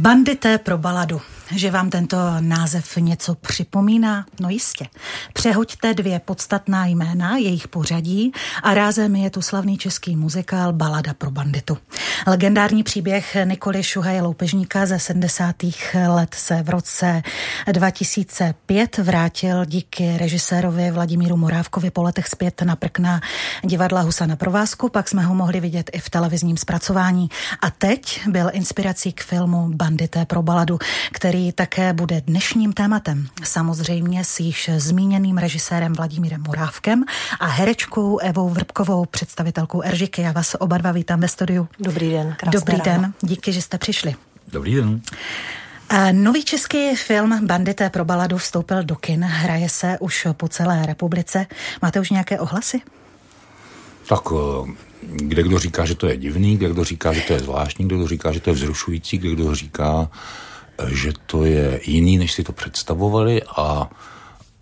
Bandité pro baladu. Že vám tento název něco připomíná? No jistě. Přehoďte dvě podstatná jména, jejich pořadí a rázem je tu slavný český muzikál Balada pro banditu. Legendární příběh Nikoli Šuhaje Loupežníka ze 70. let se v roce 2005 vrátil díky režisérovi Vladimíru Morávkovi po letech zpět na prkna divadla Husa na provázku, pak jsme ho mohli vidět i v televizním zpracování. A teď byl inspirací k filmu Bandité pro baladu, který také bude dnešním tématem. Samozřejmě s již zmíněným režisérem Vladimírem Murávkem a herečkou Evou Vrbkovou, představitelkou Eržiky. Já vás oba dva vítám ve studiu. Dobrý den, krásné Dobrý ráno. den, díky, že jste přišli. Dobrý den. Nový český film Bandité pro baladu vstoupil do kin, hraje se už po celé republice. Máte už nějaké ohlasy? Tak eh, kde kdo říká, že to je divný, kde kdo říká, že to je zvláštní, kde kdo říká, že to je vzrušující, kde kdo říká, že to je jiný, než si to představovali a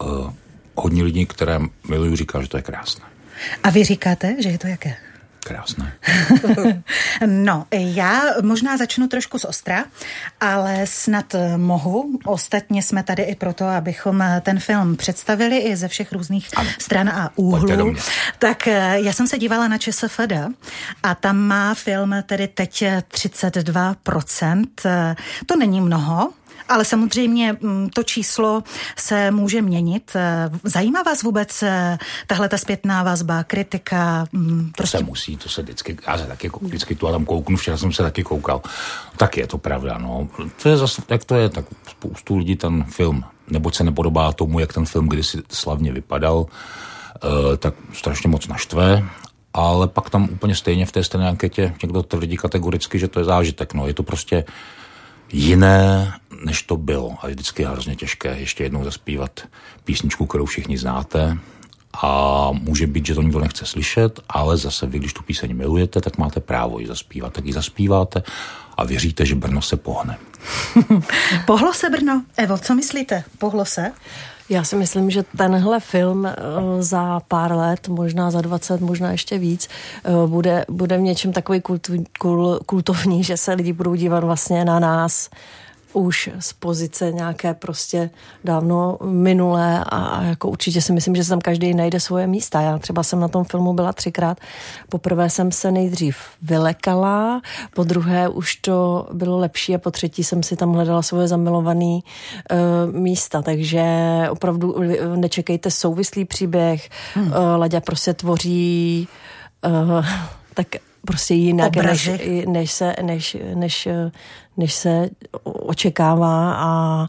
uh, hodně lidí, které miluju, říká, že to je krásné. A vy říkáte, že je to jaké? Krásné. no, já možná začnu trošku z ostra, ale snad mohu. Ostatně jsme tady i proto, abychom ten film představili i ze všech různých ano. stran a úhlů. Tak já jsem se dívala na ČSFD a tam má film tedy teď 32%. To není mnoho, ale samozřejmě to číslo se může měnit. Zajímá vás vůbec tahle ta zpětná vazba, kritika? Prostě... To se musí, to se vždycky, já se taky vždycky tu a tam kouknu, včera jsem se taky koukal. Tak je to pravda, no. To je zase, jak to je, tak spoustu lidí ten film, neboť se nepodobá tomu, jak ten film kdysi slavně vypadal, tak strašně moc naštve ale pak tam úplně stejně v té stejné anketě někdo tvrdí kategoricky, že to je zážitek. No, je to prostě jiné, než to bylo. A vždycky je hrozně těžké ještě jednou zaspívat písničku, kterou všichni znáte. A může být, že to nikdo nechce slyšet, ale zase vy, když tu píseň milujete, tak máte právo ji zaspívat. Tak ji zaspíváte a věříte, že Brno se pohne. Pohlo se Brno? Evo, co myslíte? Pohlo se? Já si myslím, že tenhle film za pár let, možná za 20, možná ještě víc, bude, bude v něčem takový kult, kul, kultovní, že se lidi budou dívat vlastně na nás už z pozice nějaké prostě dávno minulé a jako určitě si myslím, že se tam každý najde svoje místa. Já třeba jsem na tom filmu byla třikrát. Poprvé jsem se nejdřív vylekala, po druhé už to bylo lepší a po třetí jsem si tam hledala svoje zamilované uh, místa, takže opravdu nečekejte souvislý příběh. Hmm. Uh, Laďa prostě tvoří uh, tak prostě jinak, než, než, se, než, než, než se očekává, a,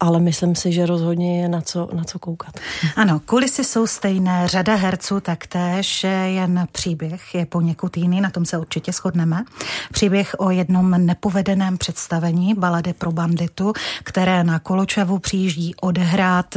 ale myslím si, že rozhodně je na co, na co koukat. Ano, kulisy jsou stejné, řada herců taktéž, jen příběh je poněkud jiný, na tom se určitě shodneme. Příběh o jednom nepovedeném představení balady pro banditu, které na Koločavu přijíždí odehrát,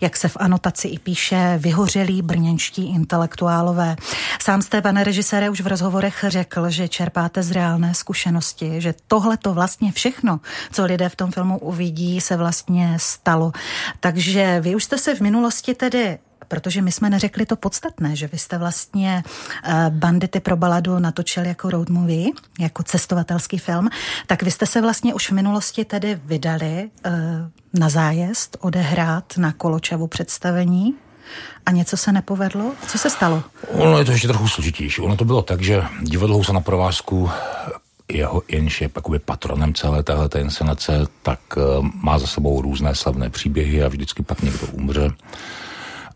jak se v anotaci i píše, vyhořelí brněnští intelektuálové. Sám jste, pane režisére, už v rozhovorech řekl, že čerpáte z reálné zkušenosti, že tohle to vlastně všechno, co lidé v tom filmu uvidí, se vlastně stalo. Takže vy už jste se v minulosti tedy protože my jsme neřekli to podstatné, že vy jste vlastně Bandity pro baladu natočili jako road movie, jako cestovatelský film, tak vy jste se vlastně už v minulosti tedy vydali na zájezd odehrát na Koločavu představení a něco se nepovedlo? Co se stalo? Ono je to ještě trochu složitější. Ono to bylo tak, že divadlo se na provázku jeho, jenž je jakoby patronem celé téhle inscenace, tak uh, má za sebou různé slavné příběhy a vždycky pak někdo umře.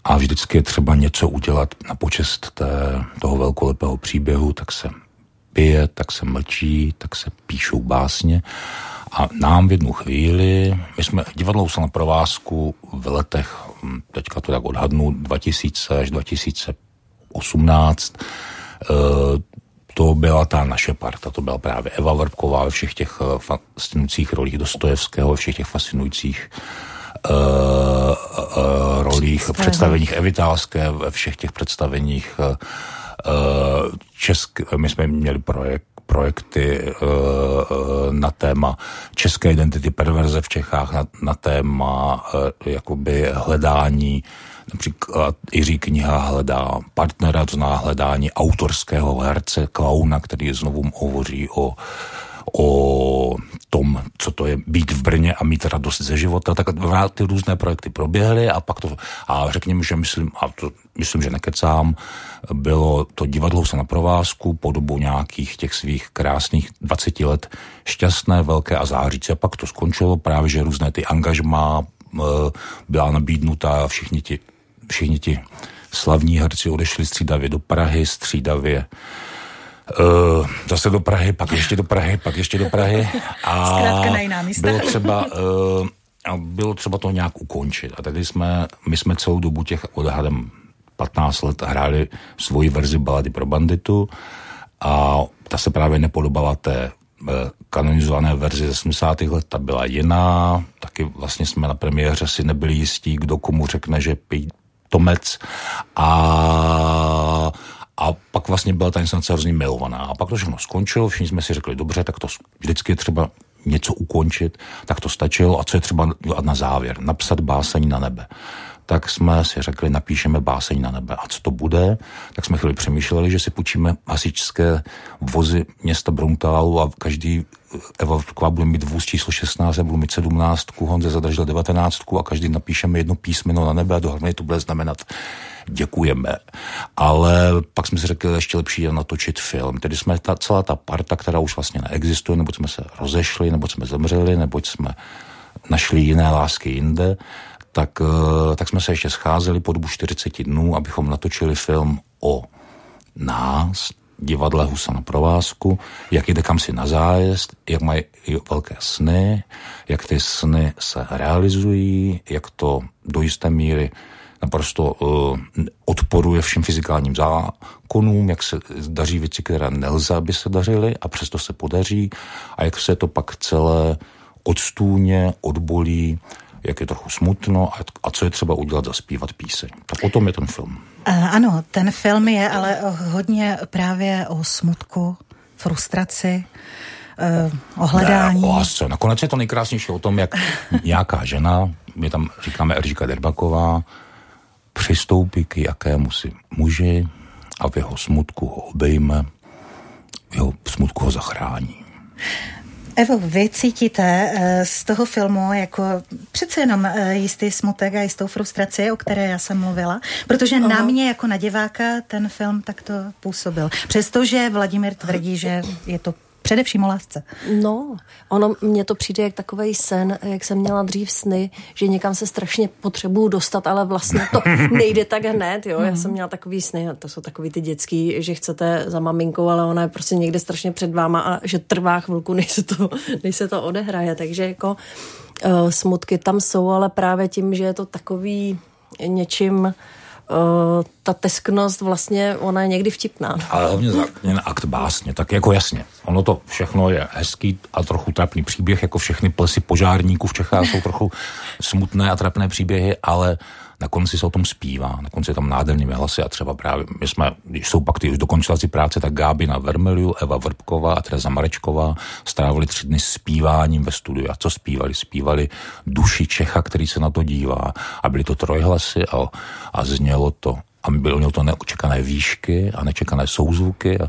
A vždycky je třeba něco udělat na počest té, toho velkolepého příběhu, tak se pije, tak se mlčí, tak se píšou básně. A nám v jednu chvíli, my jsme divadlo na provázku v letech, teďka to tak odhadnu, 2000 až 2018, to byla ta naše parta, to byla právě Eva Vrbková ve všech těch fascinujících rolích Dostojevského, ve všech těch fascinujících uh, uh, rolích, představeních. Evitálské, ve všech těch představeních uh, Česk, my jsme měli projekt projekty uh, na téma české identity perverze v Čechách, na, na téma uh, jakoby hledání Například Jiří kniha hledá partnera, to zná hledání autorského herce, klauna, který znovu hovoří o o tom, co to je být v Brně a mít radost ze života, tak ty různé projekty proběhly a pak to, a řekněme, že myslím, a to myslím, že nekecám, bylo to divadlo se na provázku po dobu nějakých těch svých krásných 20 let šťastné, velké a zářící. A pak to skončilo právě, že různé ty angažma e, byla nabídnuta a všichni ti, všichni ti slavní herci odešli střídavě do Prahy, střídavě Uh, zase do Prahy, pak ještě do Prahy, pak ještě do Prahy. A. Bylo třeba, uh, a bylo třeba to nějak ukončit. A tady jsme, my jsme celou dobu těch odhadem 15 let hráli svoji verzi balady pro banditu a ta se právě nepodobala té eh, kanonizované verzi ze 70. let, ta byla jiná, taky vlastně jsme na premiéře si nebyli jistí, kdo komu řekne, že Tomec a a pak vlastně byla ta inscenace hrozně milovaná. A pak to všechno skončilo, všichni jsme si řekli, dobře, tak to vždycky je třeba něco ukončit, tak to stačilo. A co je třeba na závěr? Napsat báseň na nebe tak jsme si řekli, napíšeme báseň na nebe. A co to bude? Tak jsme chvíli přemýšleli, že si půjčíme hasičské vozy města Bruntálu a každý Eva Vlková bude mít vůz číslo 16, já budu mít 17, Honze zadržel 19 a každý napíšeme jedno písmeno na nebe a dohromady to bude znamenat děkujeme. Ale pak jsme si řekli, že ještě lepší je natočit film. Tedy jsme ta, celá ta parta, která už vlastně neexistuje, nebo jsme se rozešli, nebo jsme zemřeli, nebo jsme našli jiné lásky jinde, tak, eh, tak jsme se ještě scházeli po dobu 40 dnů, abychom natočili film o nás, divadle Husa na provázku, jak jde kam si na zájezd, jak mají velké sny, jak ty sny se realizují, jak to do jisté míry naprosto uh, odporuje všem fyzikálním zákonům, jak se daří věci, které nelze, aby se dařily a přesto se podaří a jak se to pak celé odstůně, odbolí jak je trochu smutno a, a co je třeba udělat, zaspívat píseň. Tak potom je ten film. Uh, ano, ten film je ale hodně právě o smutku, frustraci, uh, o hledání. Ne, o lásce. Nakonec je to nejkrásnější o tom, jak nějaká žena, my tam říkáme Eržika Derbaková, přistoupí k jakému si muži a v jeho smutku ho obejme, v jeho smutku ho zachrání. Evo, vy cítíte eh, z toho filmu jako přece jenom eh, jistý smutek a jistou frustraci, o které já jsem mluvila, protože uh-huh. na mě jako na diváka ten film takto působil. Přestože Vladimír tvrdí, že je to Především o lásce. No, ono mně to přijde jak takový sen, jak jsem měla dřív sny, že někam se strašně potřebuju dostat, ale vlastně to nejde tak hned, jo. Já jsem měla takový sny, to jsou takový ty dětský, že chcete za maminkou, ale ona je prostě někde strašně před váma a že trvá chvilku, než se to, než se to odehraje. Takže jako uh, smutky tam jsou, ale právě tím, že je to takový něčím uh, ta tesknost vlastně, ona je někdy vtipná. Ale hlavně na akt básně, tak jako jasně. Ono to všechno je hezký a trochu trapný příběh, jako všechny plesy požárníků v Čechách jsou trochu smutné a trapné příběhy, ale na konci se o tom zpívá, na konci je tam nádherný hlasy a třeba právě, my jsme, když jsou pak ty už dokončovací práce, tak Gáby na Vermeliu, Eva Vrbková a Tereza Marečková strávili tři dny zpíváním ve studiu. A co zpívali? Zpívali duši Čecha, který se na to dívá. A byly to trojhlasy a, a znělo to a bylo měl to neočekané výšky a nečekané souzvuky a,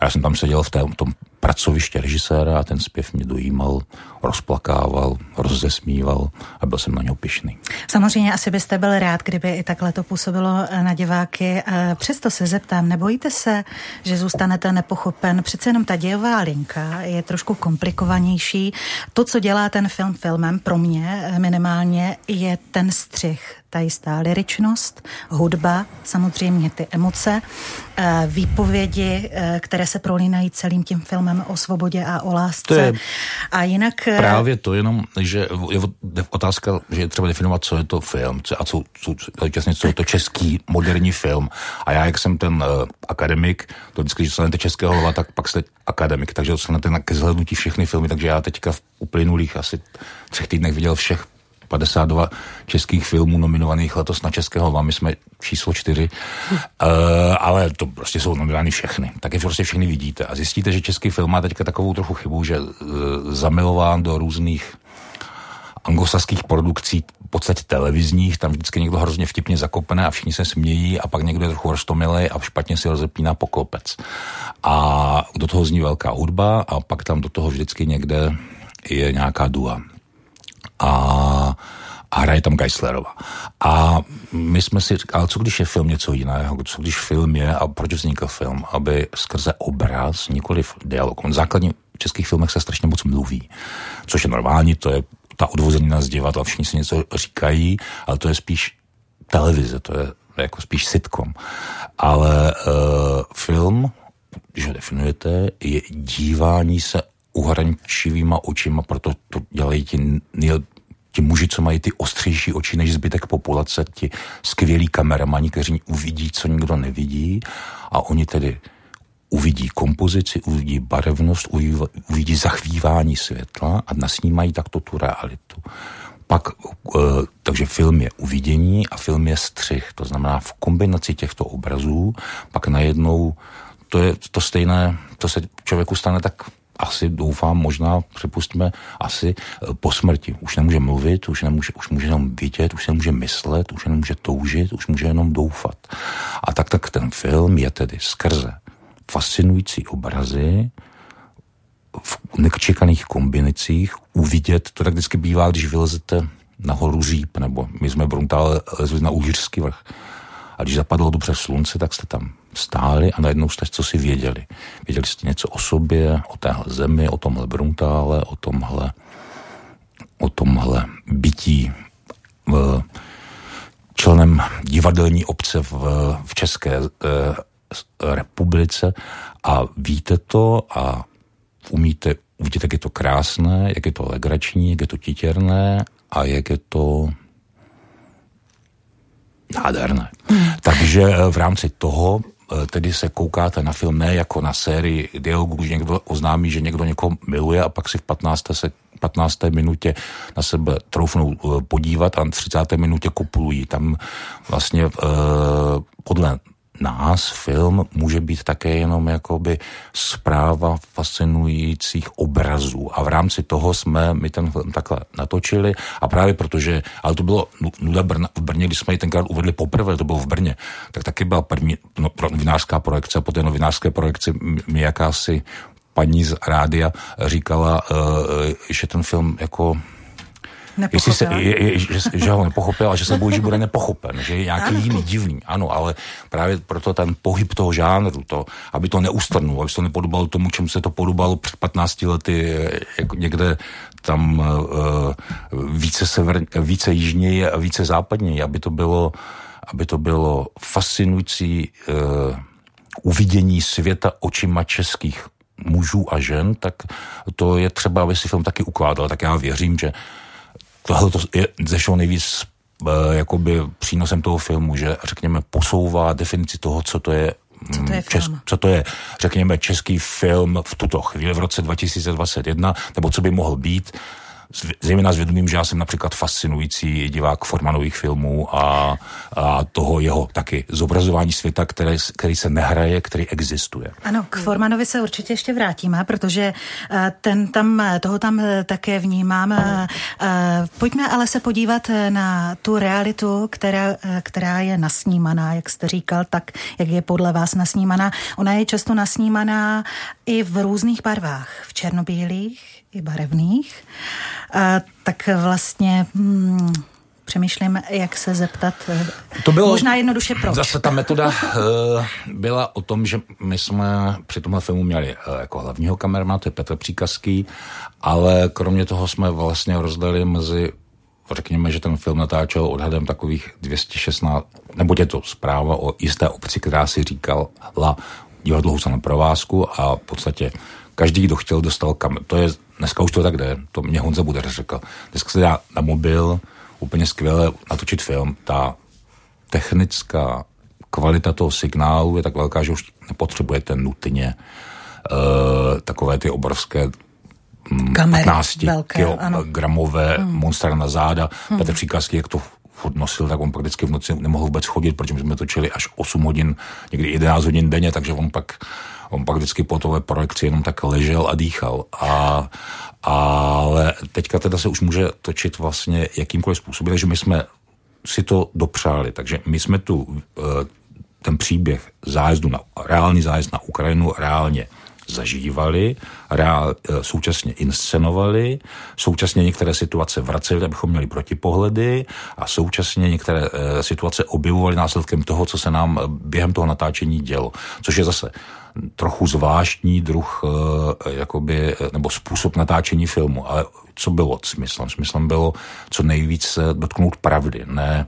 a já jsem tam seděl v té, tom pracoviště režiséra a ten zpěv mě dojímal, rozplakával, rozzesmíval a byl jsem na něho pišný. Samozřejmě asi byste byl rád, kdyby i takhle to působilo eh, na diváky. Eh, přesto se zeptám, nebojíte se, že zůstanete nepochopen? Přece jenom ta dějová linka je trošku komplikovanější. To, co dělá ten film filmem, pro mě eh, minimálně, je ten střih, ta jistá liričnost, hudba, samozřejmě ty emoce, výpovědi, které se prolínají celým tím filmem o svobodě a o lásce. To je a jinak... Eh, právě to jenom, že je otázka, že je třeba definovat, co je to film a co, co, co, co je to český moderní film. A já, jak jsem ten uh, akademik, to vždycky, když dostanete českého hlava, tak pak jste akademik, takže dostanete na ke zhlednutí všechny filmy, takže já teďka v uplynulých asi třech týdnech viděl všech 52 českých filmů nominovaných letos na Českého lva, my jsme číslo čtyři, uh, ale to prostě jsou nominovány všechny. Tak je prostě všechny vidíte a zjistíte, že český film má teďka takovou trochu chybu, že uh, zamilován do různých anglosaských produkcí, v podstatě televizních, tam vždycky někdo hrozně vtipně zakopne a všichni se smějí a pak někdo je trochu roztomilej a špatně si rozepíná poklopec. A do toho zní velká hudba a pak tam do toho vždycky někde je nějaká dua. A a hraje tam Geislerova. A my jsme si říkali, ale co když je film něco jiného, co když film je a proč vznikl film, aby skrze obraz, nikoli dialog. On základně v českých filmech se strašně moc mluví, což je normální, to je ta odvozenina z divadla, všichni si něco říkají, ale to je spíš televize, to je jako spíš sitcom. Ale uh, film, když ho definujete, je dívání se uhrančivýma očima, proto to dělají ti nejl, ti muži, co mají ty ostřejší oči než zbytek populace, ti skvělí kameramani, kteří uvidí, co nikdo nevidí a oni tedy uvidí kompozici, uvidí barevnost, uvidí, zachvívání světla a nasnímají takto tu realitu. Pak, eh, takže film je uvidění a film je střih. To znamená v kombinaci těchto obrazů pak najednou to je to stejné, to se člověku stane tak asi doufám, možná připustíme asi eh, po smrti. Už nemůže mluvit, už, nemůže, už může jenom vidět, už nemůže myslet, už nemůže toužit, už může jenom doufat. A tak tak ten film je tedy skrze fascinující obrazy, v nečekaných kombinacích uvidět, to tak vždycky bývá, když vylezete nahoru říp, nebo my jsme Bruntále lezli na Úžírský vrch. A když zapadlo dobře slunce, tak jste tam stáli a najednou jste co si věděli. Věděli jste něco o sobě, o téhle zemi, o tomhle Bruntále, o tomhle, o tomhle bytí v, členem divadelní obce v, v České e, republice a víte to a umíte, uvidíte, jak je to krásné, jak je to legrační, jak je to titěrné a jak je to nádherné. Hmm. Takže eh, v rámci toho eh, tedy se koukáte na film ne jako na sérii dialogů, když někdo oznámí, že někdo někoho miluje a pak si v 15. se 15. minutě na sebe troufnou eh, podívat a v 30. minutě kopulují. Tam vlastně eh, podle nás film může být také jenom jakoby zpráva fascinujících obrazů. A v rámci toho jsme my ten film takhle natočili. A právě protože, ale to bylo nuda Brna, v Brně, když jsme ji tenkrát uvedli poprvé, to bylo v Brně, tak taky byla první no, novinářská projekce. Po té novinářské projekci mi jakási paní z rádia říkala, uh, že ten film jako Jestli se, je, je, že, že ho nepochopil a že se bojí, že bude nepochopen, že je nějaký ano. jiný, divný. Ano, ale právě proto ten pohyb toho žánru, to, aby to neustrnulo, aby se to nepodobalo tomu, čemu se to podobalo před 15 lety jako někde tam uh, více, sever, více jižněji a více západněji, aby to bylo, aby to bylo fascinující uh, uvidění světa očima českých mužů a žen, tak to je třeba, aby si film taky ukládal. Tak já věřím, že tohle je ze všeho nejvíc eh, jakoby přínosem toho filmu, že řekněme posouvá definici toho, co to je co to je, Čes, co to je, řekněme, český film v tuto chvíli v roce 2021, nebo co by mohl být zejména zvědomím, že já jsem například fascinující divák Formanových filmů a, a toho jeho taky zobrazování světa, který, který se nehraje, který existuje. Ano, k Formanovi se určitě ještě vrátíme, protože eh, ten tam, toho tam eh, také vnímám. Eh, pojďme ale se podívat na tu realitu, která, která je nasnímaná, jak jste říkal, tak jak je podle vás nasnímaná. Ona je často nasnímaná i v různých barvách, v černobílých, i barevných, a, tak vlastně hmm, přemýšlím, jak se zeptat. Eh, to bylo, možná jednoduše proč. Zase ta metoda uh, byla o tom, že my jsme při tomhle filmu měli uh, jako hlavního kamermana, to je Petr Příkazký, ale kromě toho jsme vlastně rozdali mezi řekněme, že ten film natáčel odhadem takových 216, nebo je to zpráva o jisté obci, která si říkala divadlo Husa na provázku a v podstatě každý, kdo chtěl, dostal kam. To je, dneska už to tak jde, to mě Honza bude řekl. Dneska se dá na mobil úplně skvěle natočit film. Ta technická kvalita toho signálu je tak velká, že už nepotřebujete nutně uh, takové ty obrovské mm, Kamery 15 velké, kilo, gramové hmm. monstra na záda. Hmm. Petr Příkazky, jak to furt nosil, tak on pak vždycky v noci nemohl vůbec chodit, protože my jsme točili až 8 hodin, někdy 11 hodin denně, takže on pak, on pak vždycky po tové projekci jenom tak ležel a dýchal. A, ale teďka teda se už může točit vlastně jakýmkoliv způsobem, takže my jsme si to dopřáli, takže my jsme tu eh, ten příběh zájezdu na, reálný zájezd na Ukrajinu reálně zažívali, reál, e, současně inscenovali, současně některé situace vraceli, abychom měli protipohledy a současně některé e, situace objevovali následkem toho, co se nám během toho natáčení dělo. Což je zase trochu zvláštní druh e, jakoby, nebo způsob natáčení filmu. Ale co bylo smyslem? Smyslem bylo co nejvíc dotknout pravdy, ne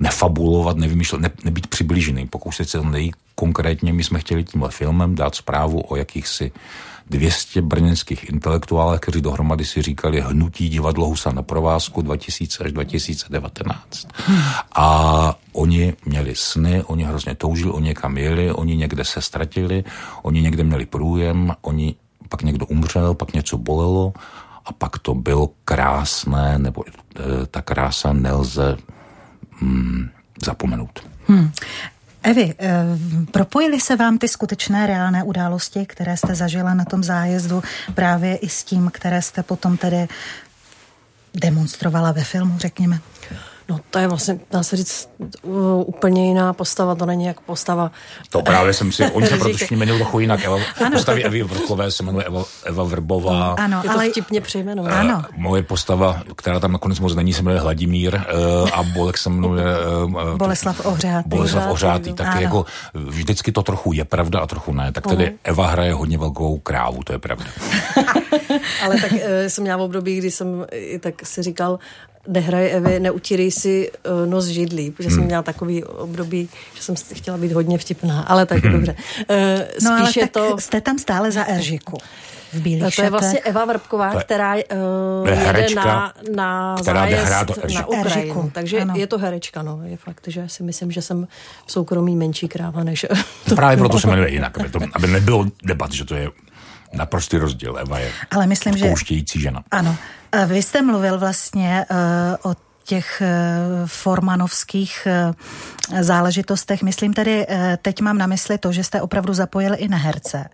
nefabulovat, nevymýšlet, ne, nebýt přiblížený, pokoušet se nejkonkrétně. My jsme chtěli tímhle filmem dát zprávu o jakýchsi 200 brněnských intelektuálech, kteří dohromady si říkali hnutí divadlo Husa na provázku 2000 až 2019. A oni měli sny, oni hrozně toužili, oni někam jeli, oni někde se ztratili, oni někde měli průjem, oni pak někdo umřel, pak něco bolelo a pak to bylo krásné, nebo e, ta krása nelze mm, zapomenout. Hmm. Evi, eh, propojily se vám ty skutečné reálné události, které jste zažila na tom zájezdu právě i s tím, které jste potom tedy demonstrovala ve filmu, řekněme? No to je vlastně, dá se říct, úplně jiná postava, to není jako postava. To právě jsem si, oni se protože jmenují trochu jinak. Eva, postavy Evy Vrkové se jmenuje Eva, Eva Vrbová. Ano, je to ale... vtipně přejmenované. Ano. Moje postava, která tam nakonec moc není, se jmenuje Hladimír uh, a Bolek se jmenuje... Uh, Boleslav Ohřátý. Boleslav Ohřátý, tak ano. jako vždycky to trochu je pravda a trochu ne. Tak tedy uh-huh. Eva hraje hodně velkou krávu, to je pravda. ale tak uh, jsem měla v období, kdy jsem tak si říkal, nehraje Evy, neutírej si uh, nos židlí, protože hmm. jsem měla takový období, že jsem chtěla být hodně vtipná, ale tak hmm. dobře. Uh, no ale tak to... jste tam stále za Eržiku. V bílých to je vlastně Eva Vrbková, to která uh, jede herečka, na, na která zájezd na Ukrajinu. Eržiku. Takže ano. je to herečka, no. Je fakt, že si myslím, že jsem v soukromí menší kráva, než... Právě proto se jmenuje jinak, aby, to, aby nebylo debat, že to je naprostý rozdíl. Eva je Ale myslím, že... žena. Ano. Vy jste mluvil vlastně uh, o těch eh, formanovských eh, záležitostech. Myslím tedy, teď mám na mysli to, že jste opravdu zapojili i na herce.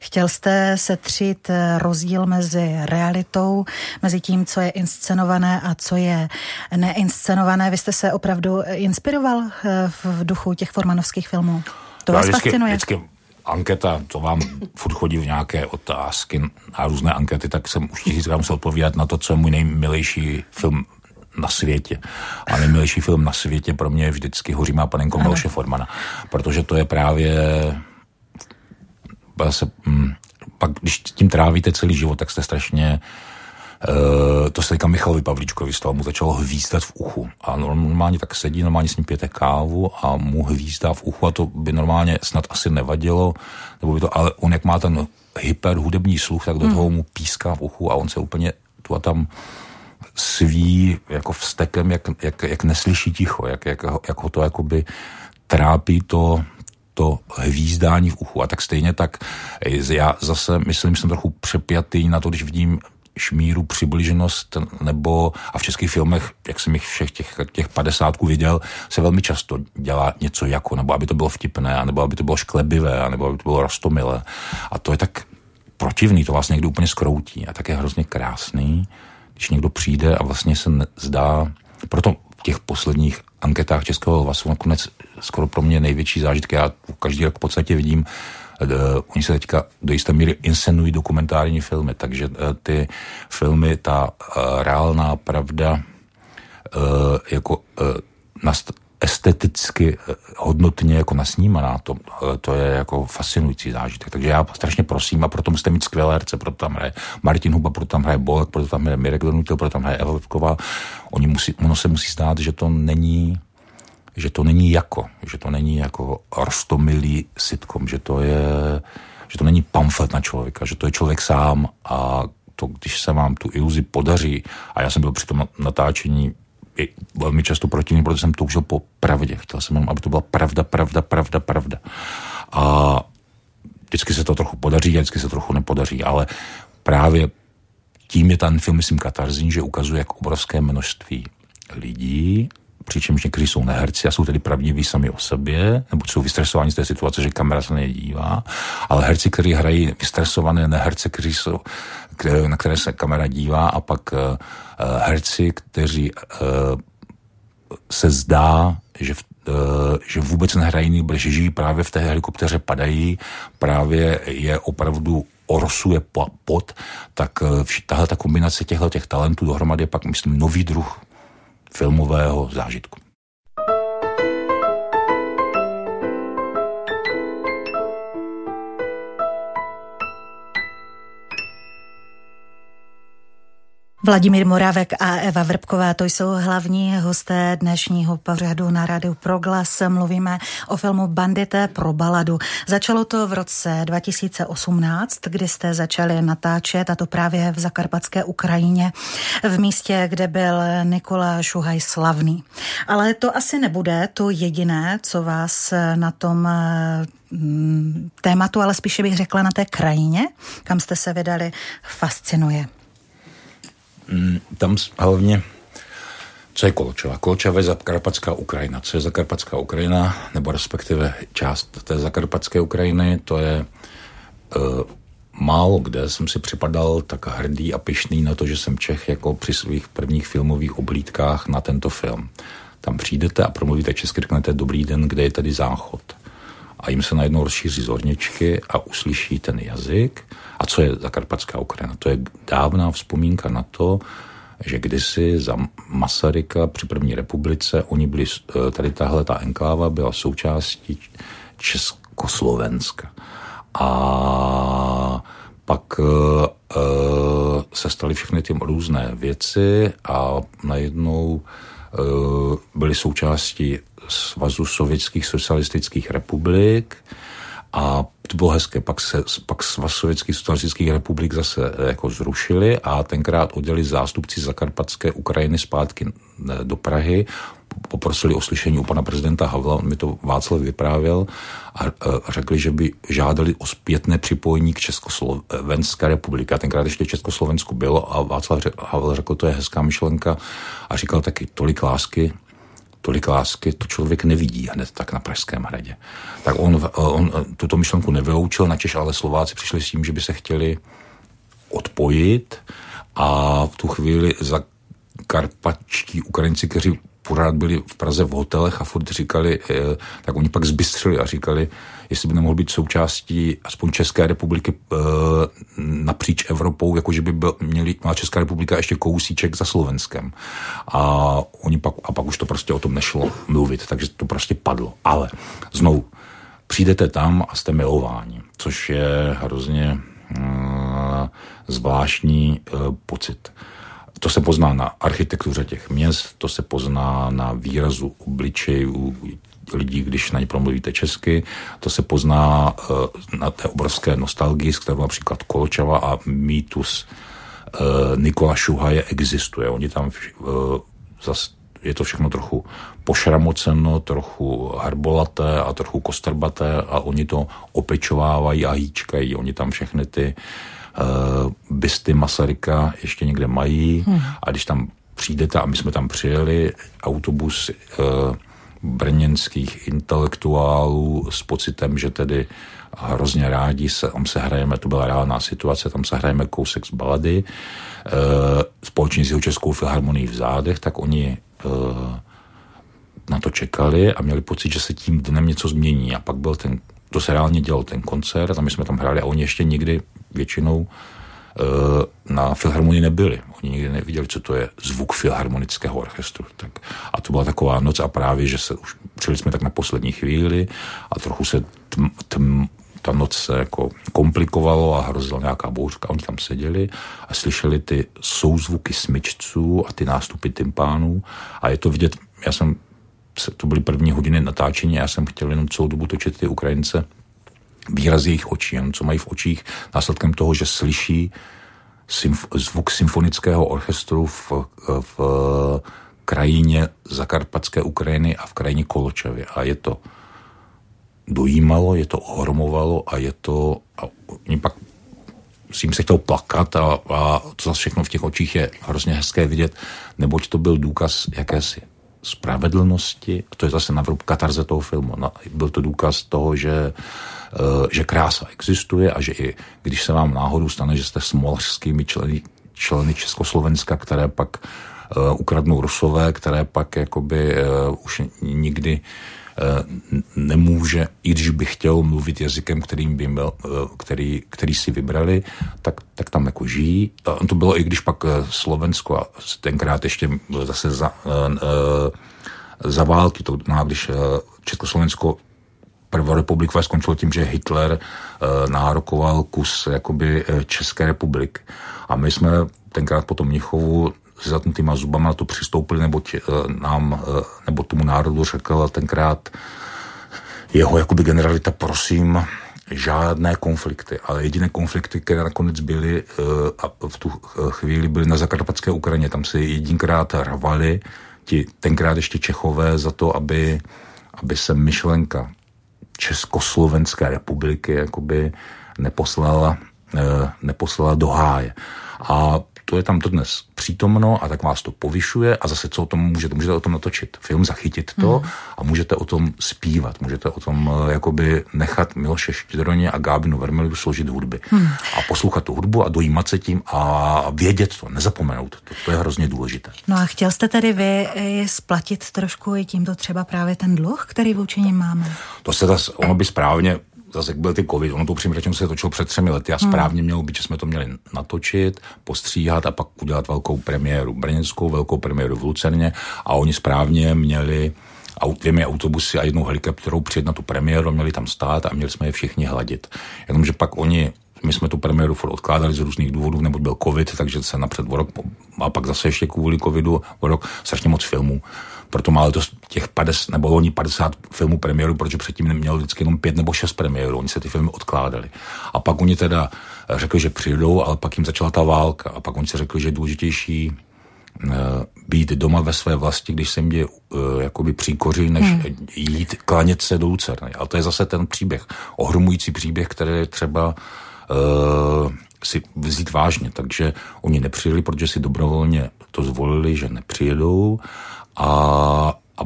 Chtěl jste setřít rozdíl mezi realitou, mezi tím, co je inscenované a co je neinscenované. Vy jste se opravdu inspiroval v duchu těch formanovských filmů? To vás vždycky, fascinuje? Vždycky anketa, to vám furt chodí v nějaké otázky a různé ankety, tak jsem už tisíckrát musel odpovídat na to, co je můj nejmilejší film na světě. A nejmilejší film na světě pro mě je vždycky Hoří má panenko Miloše Formana. Protože to je právě se, hm, pak, když tím trávíte celý život, tak jste strašně Uh, to se říká Michalovi Pavlíčkovi, z toho mu začalo hvízdat v uchu. A normálně tak sedí, normálně s ním pijete kávu a mu hvízdá v uchu a to by normálně snad asi nevadilo, nebo by to, ale on jak má ten hyper hudební sluch, tak do hmm. toho mu píská v uchu a on se úplně tu a tam sví jako vstekem, jak, jak, jak neslyší ticho, jak, jak, jak ho to jakoby trápí to, to hvízdání v uchu. A tak stejně tak já zase myslím, že jsem trochu přepjatý na to, když vidím šmíru, přibliženost, nebo a v českých filmech, jak jsem jich všech těch, těch padesátku viděl, se velmi často dělá něco jako, nebo aby to bylo vtipné, nebo aby to bylo šklebivé, nebo aby to bylo rostomilé. A to je tak protivný, to vás někdo úplně skroutí a tak je hrozně krásný, když někdo přijde a vlastně se zdá, proto v těch posledních anketách Českého hlasu nakonec skoro pro mě největší zážitky, já každý rok v podstatě vidím Uh, oni se teďka do jisté míry inscenují dokumentární filmy, takže uh, ty filmy, ta uh, reálná pravda jako nast- esteticky hodnotně jako nasnímaná, to, to je jako fascinující zážitek. Takže já strašně prosím a proto musíte mít skvělé herce, proto tam hraje Martin Huba, proto tam hraje Bolek, proto tam hraje Mirek Donutil, proto tam hraje Eva Levková. Oni musí, ono se musí stát, že to není že to není jako, že to není jako rostomilý sitcom, že to je, že to není pamflet na člověka, že to je člověk sám a to, když se vám tu iluzi podaří, a já jsem byl při tom natáčení velmi často protivný, protože jsem toužil po pravdě. Chtěl jsem jenom, aby to byla pravda, pravda, pravda, pravda. A vždycky se to trochu podaří, vždycky se trochu nepodaří, ale právě tím je ten film, myslím, katarzní, že ukazuje, jak obrovské množství lidí přičemž někteří jsou neherci a jsou tedy pravdiví sami o sobě, nebo jsou vystresováni z té situace, že kamera se nedívá, ale herci, kteří hrají vystresované neherce, kteří jsou, na které se kamera dívá a pak uh, herci, kteří uh, se zdá, že, že vůbec nehrají, že žijí právě v té helikopteře, padají, právě je opravdu orosuje pot, tak tahle ta kombinace těchto těch talentů dohromady je pak, myslím, nový druh filmového zážitku. Vladimír Moravek a Eva Vrbková, to jsou hlavní hosté dnešního pořadu na rádiu Proglas. Mluvíme o filmu Bandité pro baladu. Začalo to v roce 2018, kdy jste začali natáčet, a to právě v zakarpatské Ukrajině, v místě, kde byl Nikola Šuhaj slavný. Ale to asi nebude to jediné, co vás na tom mm, tématu, ale spíše bych řekla na té krajině, kam jste se vydali, fascinuje. Mm, tam hlavně co je Koločova? Koločova je zakarpatská Ukrajina. Co je zakarpatská Ukrajina, nebo respektive část té zakarpatské Ukrajiny, to je uh, málo kde jsem si připadal tak hrdý a pišný na to, že jsem Čech jako při svých prvních filmových oblídkách na tento film. Tam přijdete a promluvíte česky, řeknete dobrý den, kde je tady záchod. A jim se najednou rozšíří zorničky a uslyší ten jazyk a co je Zakarpatská Ukrajina? To je dávná vzpomínka na to, že kdysi za Masaryka při první republice, oni byli, eh, tady tahle ta enkláva byla součástí Československa. A pak uh, se staly všechny ty různé věci a najednou uh, byly součástí Svazu sovětských socialistických republik a to bylo hezké. Pak se pak svaz sovětských socialistických republik zase eh, jako zrušili a tenkrát oddělili zástupci zakarpatské Ukrajiny zpátky eh, do Prahy. Poprosili o slyšení u pana prezidenta Havla, on mi to Václav vyprávěl a, eh, řekli, že by žádali o zpětné připojení k Československé republice. Tenkrát ještě Československo bylo a Václav Havel řekl, to je hezká myšlenka a říkal taky tolik lásky, tolik lásky, to člověk nevidí hned tak na Pražském hradě. Tak on, on tuto myšlenku nevyloučil, načež ale Slováci přišli s tím, že by se chtěli odpojit a v tu chvíli za karpačtí Ukrajinci, kteří pořád byli v Praze v hotelech a furt říkali, eh, tak oni pak zbystřili a říkali, jestli by nemohl být součástí aspoň České republiky eh, napříč Evropou, jakože by byl, měli, má Česká republika ještě kousíček za Slovenskem. A, oni pak, a pak už to prostě o tom nešlo mluvit, takže to prostě padlo. Ale znovu, přijdete tam a jste milováni, což je hrozně uh, zvláštní pocit. To se pozná na architektuře těch měst, to se pozná na výrazu obličejů lidí, když na ně promluvíte česky. To se pozná uh, na té obrovské nostalgii, s kterou například Kolčava a mýtus uh, Nikola Šuhaje existuje. Oni tam zas, je to všechno trochu pošramoceno, trochu harbolaté a trochu kostrbaté a oni to opečovávají a hýčkají. Oni tam všechny ty uh, bysty Masaryka ještě někde mají hmm. a když tam přijdete, a my jsme tam přijeli, autobus uh, brněnských intelektuálů s pocitem, že tedy hrozně rádi se, tam se hrajeme, to byla reálná situace, tam se hrajeme kousek z balady, e, společně s jeho českou filharmonií v zádech, tak oni e, na to čekali a měli pocit, že se tím dnem něco změní. A pak byl ten, to se reálně dělal ten koncert a my jsme tam hráli a oni ještě nikdy většinou Eh, na filharmonii nebyli. Oni nikdy neviděli, co to je zvuk filharmonického orchestru. Tak, a to byla taková noc a právě, že se už přijeli jsme tak na poslední chvíli a trochu se tm, tm, ta noc se jako komplikovalo a hrozila nějaká bouřka. Oni tam seděli a slyšeli ty souzvuky smyčců a ty nástupy tympánů a je to vidět, já jsem, to byly první hodiny natáčení já jsem chtěl jenom celou dobu točit ty Ukrajince výraz jejich očí, jen co mají v očích následkem toho, že slyší symf- zvuk symfonického orchestru v, v krajině zakarpatské Ukrajiny a v krajině Koločevě. A je to dojímalo, je to ohromovalo a je to... A oni pak s ním se chtěl plakat a, a to zase všechno v těch očích je hrozně hezké vidět, neboť to byl důkaz jakési spravedlnosti. To je zase na vrub katarze toho filmu. No, byl to důkaz toho, že, uh, že krása existuje a že i když se vám náhodou stane, že jste smolařskými členy, členy Československa, které pak uh, ukradnou Rusové, které pak jakoby uh, už nikdy nemůže, i když by chtěl mluvit jazykem, kterým by byl, který, který si vybrali, tak, tak tam jako žijí. A to bylo i když pak Slovensko a tenkrát ještě zase za, za války, to má, když Československo prvorepublikové skončilo tím, že Hitler nárokoval kus jakoby České republiky. A my jsme tenkrát po tom Mnichovu zatnutýma zubama na to přistoupili, nebo tě, nám, nebo tomu národu řekl tenkrát jeho jakoby generalita, prosím, žádné konflikty, ale jediné konflikty, které nakonec byly a v tu chvíli byly na zakarpatské Ukrajině. Tam se jedinkrát rvali ti tenkrát ještě Čechové za to, aby, aby se myšlenka Československé republiky jakoby neposlala, neposlala do háje. A to je tam to dnes přítomno a tak vás to povyšuje a zase co o tom můžete, můžete o tom natočit film, zachytit to hmm. a můžete o tom zpívat, můžete o tom eh, jakoby nechat Miloše Štědroně a Gábinu Vermelidu složit hudby hmm. a poslouchat tu hudbu a dojímat se tím a vědět to, nezapomenout to, to je hrozně důležité. No a chtěl jste tedy vy splatit trošku i tímto třeba právě ten dluh, který vůči nim máme? To se zase, ono by správně zase byl ty covid, ono to upřímně řečeno se točilo před třemi lety a hmm. správně mělo být, že jsme to měli natočit, postříhat a pak udělat velkou premiéru brněnskou, velkou premiéru v Lucerně a oni správně měli dvěmi autobusy a jednou helikopterou přijet na tu premiéru, měli tam stát a měli jsme je všichni hladit. Jenomže pak oni my jsme tu premiéru furt odkládali z různých důvodů, nebo byl covid, takže se napřed o rok, a pak zase ještě kvůli covidu o rok strašně moc filmů proto má letos těch 50, nebo oni 50 filmů premiéru, protože předtím neměl vždycky jenom pět nebo šest premiérů, oni se ty filmy odkládali. A pak oni teda řekli, že přijdou, ale pak jim začala ta válka a pak oni se řekli, že je důležitější uh, být doma ve své vlasti, když se mě uh, jakoby příkoří, než hmm. jít klanět se do Lucerny. Ale to je zase ten příběh, ohromující příběh, který je třeba uh, si vzít vážně. Takže oni nepřijeli, protože si dobrovolně to zvolili, že nepřijedou a, a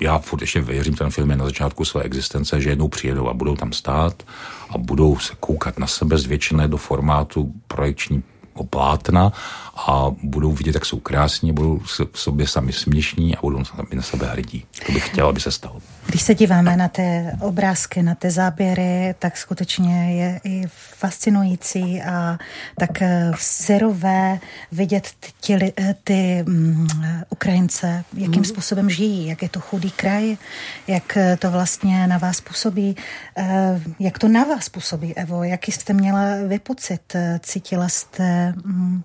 já furt ještě věřím, ten film je na začátku své existence, že jednou přijedou a budou tam stát a budou se koukat na sebe zvětšené do formátu projekční plátna a budou vidět, jak jsou krásní, budou v sobě sami směšní a budou sami na sebe hrdí. To bych chtěl, aby se stalo. Když se díváme na ty obrázky, na ty záběry, tak skutečně je i fascinující a tak eh, syrové vidět ty, eh, ty um, Ukrajince, jakým mm. způsobem žijí, jak je to chudý kraj, jak eh, to vlastně na vás působí, jak to na vás působí, Evo, jaký jste měla vy pocit, cítila jste um,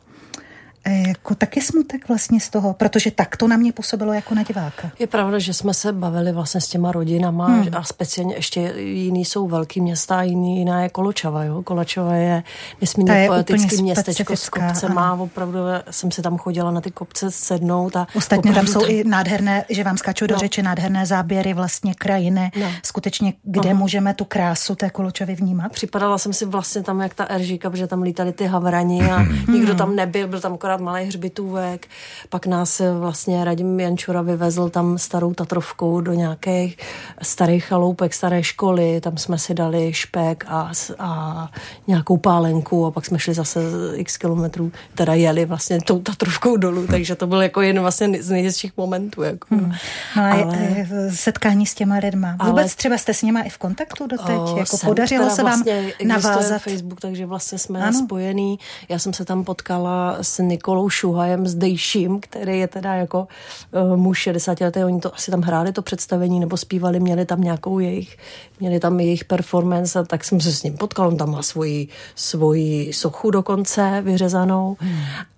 jako taky smutek vlastně z toho, protože tak to na mě působilo jako na diváka. Je pravda, že jsme se bavili vlastně s těma rodinama hmm. a speciálně ještě jiný jsou velký města a jiný, jiná je Koločava. Jo? Koločava je nesmírně poetický městečko s kopcema. Ano. Opravdu jsem se tam chodila na ty kopce sednout. A Ostatně tam jsou i nádherné, že vám skáču do no. řeči, nádherné záběry vlastně krajiny, no. skutečně, kde no. můžeme tu krásu té Koločavy vnímat. Připadala jsem si vlastně tam jak ta Eržíka, protože tam lítali ty havrani a nikdo tam nebyl, byl tam akorát akorát malý hřbitůvek, pak nás vlastně Radim Jančura vyvezl tam starou Tatrovkou do nějakých starých chaloupek, staré školy, tam jsme si dali špek a, a nějakou pálenku a pak jsme šli zase x kilometrů, teda jeli vlastně tou Tatrovkou dolů, takže to byl jako jen vlastně z nejhezčích momentů. Jako. Hmm. No ale, setkání s těma lidma. Vůbec ale, třeba jste s nima i v kontaktu doteď? O, jako podařilo se vám vlastně navázat? Facebook, takže vlastně jsme ano. spojený. Já jsem se tam potkala s Nik Nikolou Šuhajem zdejším, který je teda jako uh, muž 60 letý, oni to asi tam hráli to představení nebo zpívali, měli tam nějakou jejich, měli tam jejich performance a tak jsem se s ním potkal, on tam má svoji, svoji sochu dokonce vyřezanou.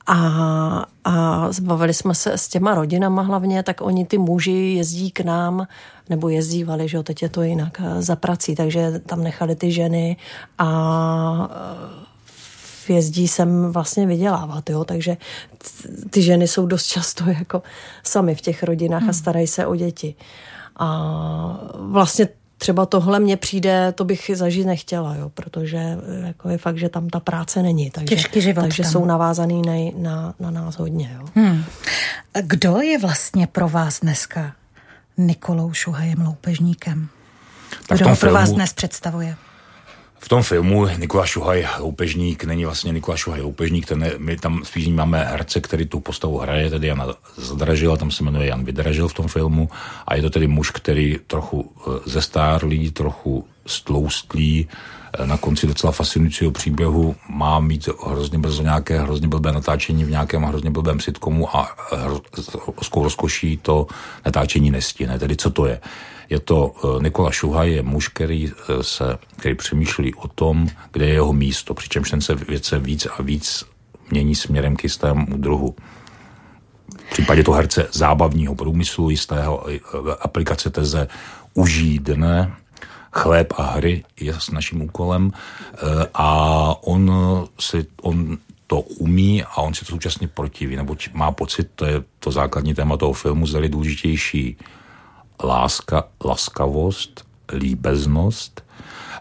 A, a zbavili jsme se s těma rodinama hlavně, tak oni ty muži jezdí k nám, nebo jezdívali, že jo, teď je to jinak, za prací, takže tam nechali ty ženy a jezdí sem vlastně vydělávat, jo, takže ty ženy jsou dost často jako sami v těch rodinách hmm. a starají se o děti. A vlastně třeba tohle mně přijde, to bych zažít nechtěla, jo, protože eh, jako je fakt, že tam ta práce není. Takže, Těžký život takže tam. jsou navázaný na, na, na nás hodně. Jo. Hmm. Kdo je vlastně pro vás dneska Nikolou Šuhajem Loupežníkem? Kdo ho pro filmu... vás dnes představuje? V tom filmu Nikola Šuhaj Loupežník není vlastně Nikola Šuhaj Loupežník, ten je, my tam spíš máme herce, který tu postavu hraje, tedy Jana Zdražil, tam se jmenuje Jan Vydražil v tom filmu a je to tedy muž, který trochu eh, zestárlý, trochu stloustlý, eh, na konci docela fascinujícího příběhu má mít hrozně brzo nějaké hrozně blbé natáčení v nějakém hrozně blbém sitcomu a s rozkoší to natáčení nestihne. Tedy co to je? Je to eh, Nikola Šuhaj, je muž, který, eh, se, který přemýšlí o tom, kde je jeho místo, přičemž ten se věce víc a víc mění směrem k jistému druhu. V případě to herce zábavního průmyslu, jistého eh, aplikace teze uží dne, chléb a hry je s naším úkolem a on, si, on to umí a on si to současně protiví, nebo má pocit, to je to základní téma toho filmu, zda je důležitější láska, laskavost, líbeznost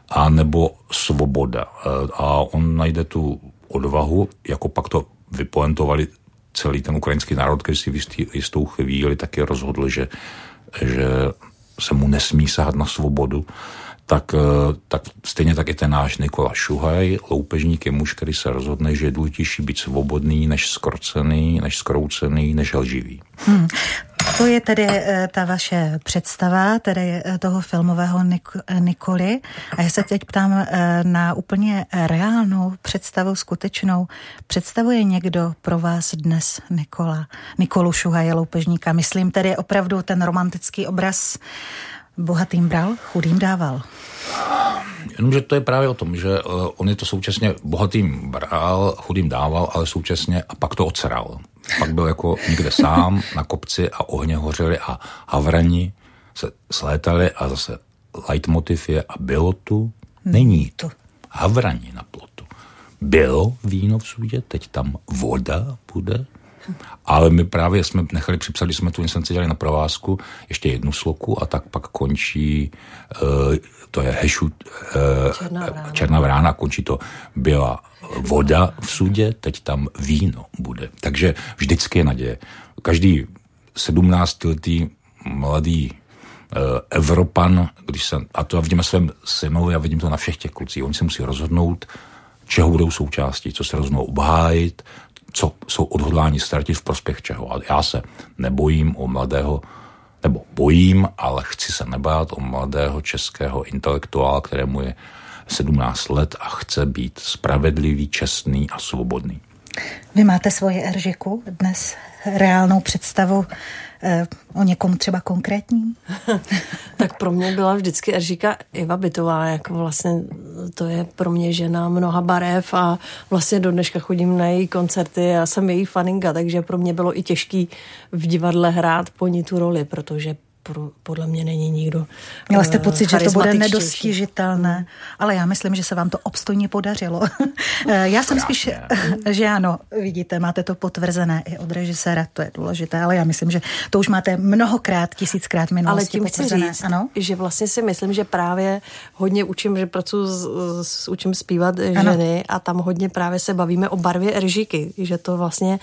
a nebo svoboda. E, a on najde tu odvahu, jako pak to vypoentovali celý ten ukrajinský národ, který si v jistou chvíli taky rozhodl, že, že se mu nesmí sahat na svobodu, tak, e, tak stejně tak i ten náš Nikola Šuhaj, loupežník je muž, který se rozhodne, že je důležitější být svobodný, než skrocený, než skroucený, než lživý. Hmm. To je tedy eh, ta vaše představa, tedy eh, toho filmového Nik- eh, Nikoli. A já se teď ptám na úplně reálnou představu, skutečnou. Představuje někdo pro vás dnes Nikola, Nikolu Šuhaje Loupežníka? Myslím tedy opravdu ten romantický obraz bohatým bral, chudým dával. Jenomže to je právě o tom, že on je to současně bohatým bral, chudým dával, ale současně a pak to oceral. Pak byl jako někde sám na kopci a ohně hořely a havrani se slétali a zase leitmotiv je a bylo tu, není tu. Havrani na plotu. Bylo víno v sudě, teď tam voda bude, ale my právě jsme nechali připsat, když jsme tu instanci dělali na provázku, ještě jednu sloku a tak pak končí, uh, to je hešu, uh, černá, vrána. černá vrána, končí to byla voda v sudě, teď tam víno bude. Takže vždycky je naděje. Každý 17-letý mladý uh, Evropan, když se, a to vidíme svém synovi a vidím to na všech těch klucích, oni se musí rozhodnout, čeho budou součástí, co se rozhodnou obhájit, co jsou odhodláni ztratit v prospěch čeho. A já se nebojím o mladého, nebo bojím, ale chci se nebát o mladého českého intelektuála, kterému je 17 let a chce být spravedlivý, čestný a svobodný. Vy máte svoje Eržiku dnes reálnou představu o někom třeba konkrétním? tak pro mě byla vždycky Eržika Iva Bytová, jako vlastně to je pro mě žena mnoha barev a vlastně do dneška chodím na její koncerty a jsem její faninka, takže pro mě bylo i těžký v divadle hrát po ní tu roli, protože pro, podle mě není nikdo. Měla jste pocit, že to bude nedostižitelné, ale já myslím, že se vám to obstojně podařilo. Eh, já jsem spíš, že ano, vidíte, máte to potvrzené i od režiséra, to je důležité, ale já myslím, že to už máte mnohokrát, tisíckrát minulosti Ale tím potvrzené. chci říct, ano? že vlastně si myslím, že právě hodně učím, že pracuji s, s učím zpívat ženy ano. a tam hodně právě se bavíme o barvě eržiky, že to vlastně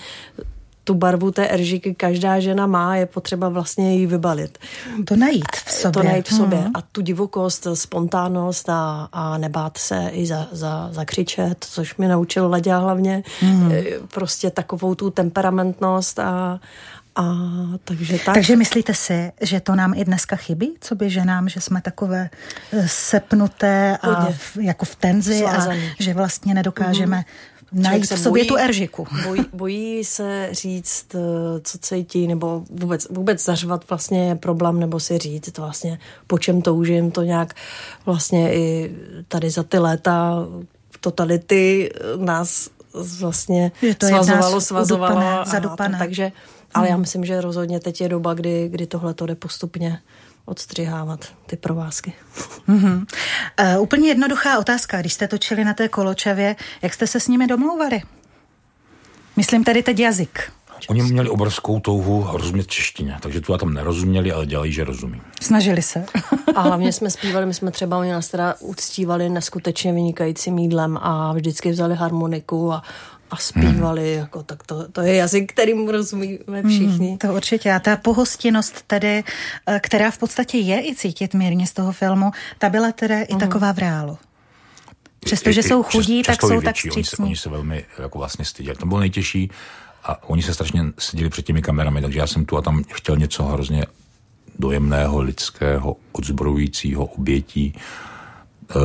tu barvu té eržiky každá žena má, je potřeba vlastně ji vybalit. To najít v sobě. To najít v sobě. Hmm. A tu divokost, spontánnost a, a nebát se i za, za, zakřičet, což mi naučil Ledě hlavně. Hmm. Prostě takovou tu temperamentnost a, a takže tak. Takže myslíte si, že to nám i dneska chybí, co by ženám, že jsme takové eh, sepnuté a v, jako v tenzi Svázaný. a že vlastně nedokážeme mm-hmm najít v sobě bojí, tu eržiku. Bojí, bojí se říct, eh, co cítí, nebo vůbec, vůbec zařvat vlastně problém, nebo si říct vlastně, po čem toužím, to nějak vlastně i tady za ty léta totality nás vlastně je to svazovalo, svazovalo. Udupané, a, takže, ale já hmm. myslím, že rozhodně teď je doba, kdy, kdy tohle to jde postupně odstřihávat ty provázky. Mm-hmm. Uh, úplně jednoduchá otázka. Když jste točili na té koločavě, jak jste se s nimi domlouvali? Myslím tady teď jazyk. Oni měli obrovskou touhu rozumět češtině, takže tu a tam nerozuměli, ale dělají, že rozumí. Snažili se. a hlavně jsme zpívali, my jsme třeba, oni nás teda uctívali neskutečně vynikajícím jídlem a vždycky vzali harmoniku a a zpívali, mm. jako, tak to, to je jazyk, kterým rozumíme všichni. Mm, to určitě. A ta pohostinnost tedy, eh, která v podstatě je i cítit mírně z toho filmu, ta byla teda mm. i taková v reálu. Přestože jsou chudí, tak jsou tak vstřícní. Oni se, oni se velmi jako vlastně styděli. To bylo nejtěžší a oni se strašně seděli před těmi kamerami, takže já jsem tu a tam chtěl něco hrozně dojemného, lidského, odzbrojujícího obětí E,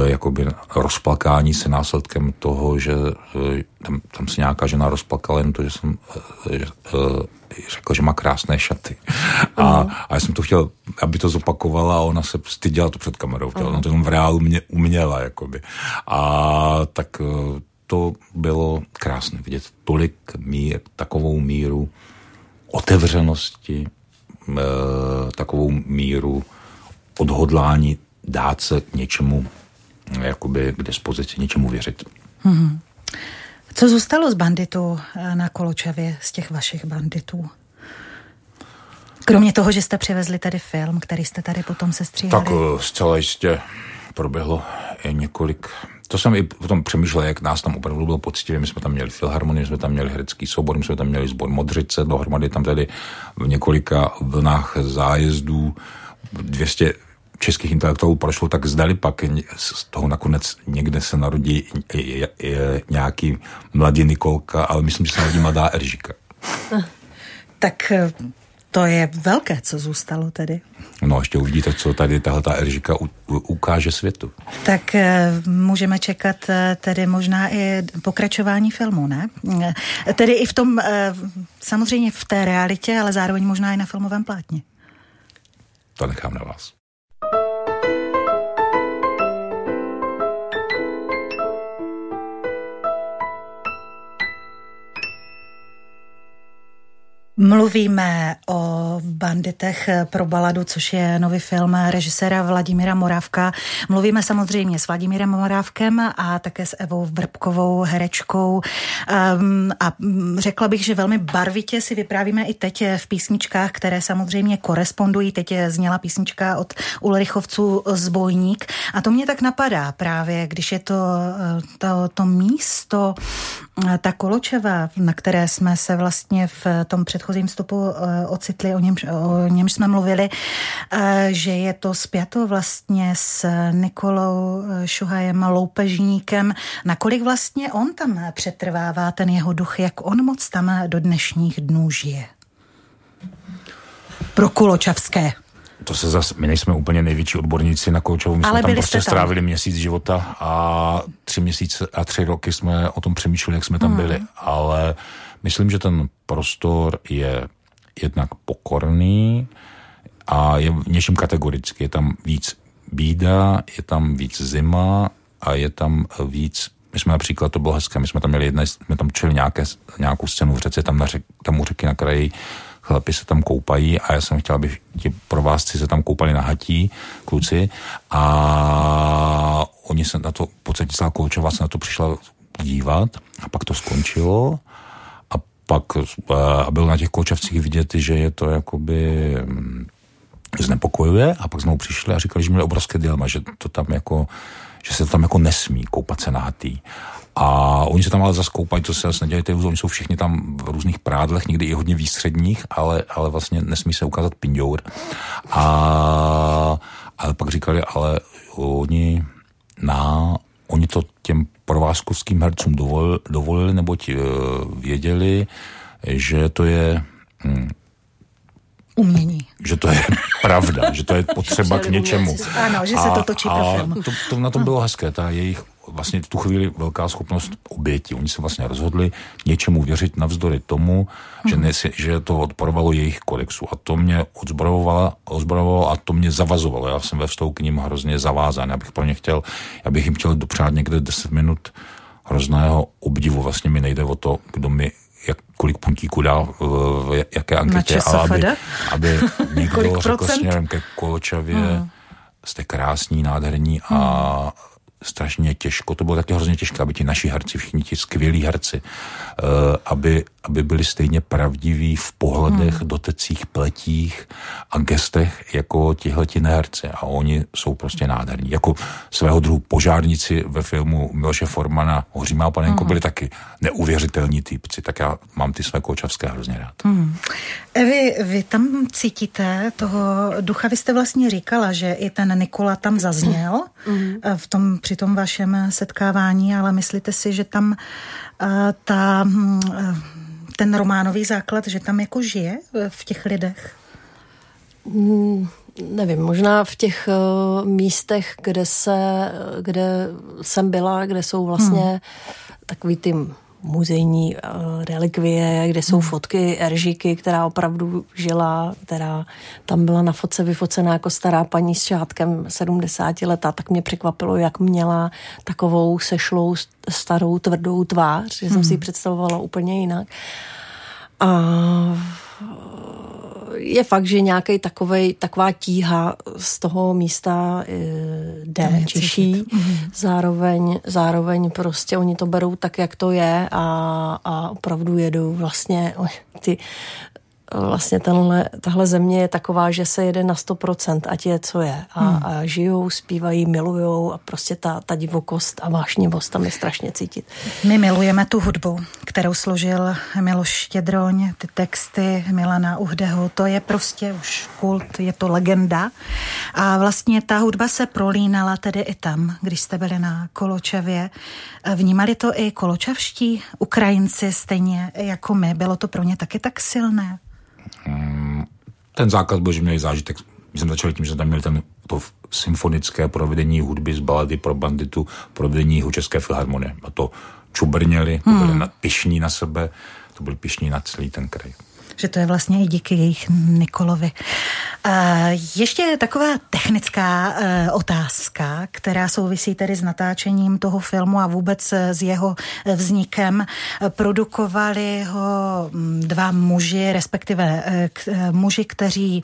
jakoby rozplakání se následkem toho, že e, tam, tam se nějaká žena rozplakala jen to, že jsem e, řekl, že má krásné šaty. A, uh-huh. a já jsem to chtěl, aby to zopakovala a ona se styděla to před kamerou. Uh-huh. Ona to jenom v reálu mě uměla. Jakoby. A tak to bylo krásné vidět tolik mír, takovou míru otevřenosti, takovou míru odhodlání dát se k něčemu jakoby k dispozici něčemu věřit. Hmm. Co zůstalo z banditů eh, na Koločavě, z těch vašich banditů? Kromě toho, že jste přivezli tady film, který jste tady potom se stříhali. Tak eh, zcela jistě proběhlo i několik to jsem i potom přemýšlel, jak nás tam opravdu bylo poctivě. My jsme tam měli filharmonii, jsme tam měli herecký soubor, my jsme tam měli sbor Modřice, dohromady tam tedy v několika vlnách zájezdů 200 českých intelektuálů prošlo, tak zdali pak z toho nakonec někde se narodí nějaký mladý Nikolka, ale myslím, že se narodí mladá Eržika. Tak eh, to je velké, co zůstalo tedy. No ještě uvidíte, co tady tahle ta Eržika ukáže světu. Tak eh, můžeme čekat eh, tedy možná i pokračování filmu, ne? Tedy i v tom, samozřejmě v té realitě, ale zároveň možná i na filmovém plátně. To nechám na vás. Mluvíme o banditech pro baladu, což je nový film režiséra Vladimíra Morávka. Mluvíme samozřejmě s Vladimírem Morávkem a také s Evou Vrbkovou, herečkou. Um, a řekla bych, že velmi barvitě si vyprávíme i teď v písničkách, které samozřejmě korespondují. Teď je zněla písnička od Ulrichovců Zbojník. A to mě tak napadá právě, když je to to, to místo, ta Koločeva, na které jsme se vlastně v tom předchozím vstupu eh, ocitli, o něm, o něm jsme mluvili, eh, že je to spjato vlastně s Nikolou eh, Šuhajem Loupežníkem. Nakolik vlastně on tam přetrvává, ten jeho duch, jak on moc tam do dnešních dnů žije? Pro Kuločavské to se zase, my nejsme úplně největší odborníci na Koločovu, my Ale jsme tam prostě tam. strávili měsíc života a tři měsíce a tři roky jsme o tom přemýšleli, jak jsme tam hmm. byli, ale Myslím, že ten prostor je jednak pokorný a je v něčem kategorický. Je tam víc bída, je tam víc zima a je tam víc my jsme například, to bylo hezké, my jsme tam měli jedné, jsme tam čili nějaké, nějakou scénu v řece, tam, na řek, tam u řeky na kraji, chlapi se tam koupají a já jsem chtěl, aby ti provázci se tam koupali na hatí, kluci, a oni se na to, v podstatě celá Koučová se na to přišla dívat a pak to skončilo. Pak a bylo na těch kočavcích vidět, že je to jakoby mm, znepokojuje a pak znovu přišli a říkali, že měli obrovské dilema, že to tam jako, že se tam jako nesmí koupat se nahatý. A oni se tam ale zase koupají, to se zase nedělejte, oni jsou všichni tam v různých prádlech, někdy i hodně výstředních, ale, ale vlastně nesmí se ukázat pindour. A, ale pak říkali, ale oni na, oni to těm provázkovským hercům dovolili, dovolili neboť uh, věděli, že to je hm, umění. Že to je pravda, že to je potřeba k něčemu. Ano, že se to točí a, pro film. To, to na tom bylo hezké, ta jejich vlastně v tu chvíli velká schopnost oběti. Oni se vlastně rozhodli něčemu věřit navzdory tomu, hmm. že, nesi, že to odporovalo jejich kodexu. A to mě odzbrojovalo, odzbrojovalo a to mě zavazovalo. Já jsem ve vztahu k ním hrozně zavázán. Já bych pro ně chtěl, já bych jim chtěl dopřát někde 10 minut hrozného obdivu. Vlastně mi nejde o to, kdo mi jak, kolik puntíků dal v jaké anketě, ale aby, aby někdo řekl směrem ke Koločavě, hmm. jste krásní, nádherní a strašně těžko, to bylo taky hrozně těžké, aby ti naši herci, všichni ti skvělí herci, uh, aby, aby byli stejně pravdiví v pohledech, hmm. dotecích, pletích a gestech jako tihleti herci. A oni jsou prostě nádherní. Jako svého druhu požárníci ve filmu Miloše Formana Hořímá a panenko hmm. byli taky neuvěřitelní typci, tak já mám ty své kočavské hrozně rád. Hmm. Evi, vy tam cítíte toho ducha, vy jste vlastně říkala, že i ten Nikola tam zazněl mm. v tom, při tom vašem setkávání, ale myslíte si, že tam uh, ta, uh, ten románový základ, že tam jako žije v těch lidech? Mm, nevím, možná v těch uh, místech, kde se, kde jsem byla, kde jsou vlastně hmm. takový ty muzejní uh, relikvie, kde jsou hmm. fotky Eržíky, která opravdu žila, která tam byla na fotce vyfocená jako stará paní s šátkem 70 leta, tak mě překvapilo, jak měla takovou sešlou starou tvrdou tvář, že jsem hmm. si ji představovala úplně jinak. A je fakt, že nějaký takovej, taková tíha z toho místa e, jde, těší. Mhm. Zároveň, zároveň prostě oni to berou tak, jak to je a, a opravdu jedou vlastně ty vlastně tenhle, tahle země je taková, že se jede na 100%, ať je, co je. A, hmm. a žijou, zpívají, milujou a prostě ta, ta divokost a vášnivost tam je strašně cítit. My milujeme tu hudbu, kterou složil Miloš Štědroň, ty texty Milana Uhdeho, to je prostě už kult, je to legenda. A vlastně ta hudba se prolínala tedy i tam, když jste byli na Koločevě. Vnímali to i koločavští Ukrajinci stejně jako my? Bylo to pro ně taky tak silné? Mm, ten základ byl, že měli zážitek. My jsme začali tím, že tam měli ten, to symfonické provedení hudby z balady pro banditu, provedení ho České filharmonie. A to čubrněli, to byli hmm. pišní na sebe, to byli pišní na celý ten kraj že to je vlastně i díky jejich Nikolovi. Ještě taková technická e, otázka, která souvisí tedy s natáčením toho filmu a vůbec s jeho vznikem. Produkovali ho dva muži, respektive muži, kteří